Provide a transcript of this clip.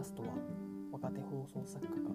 キャストは若手放送作家が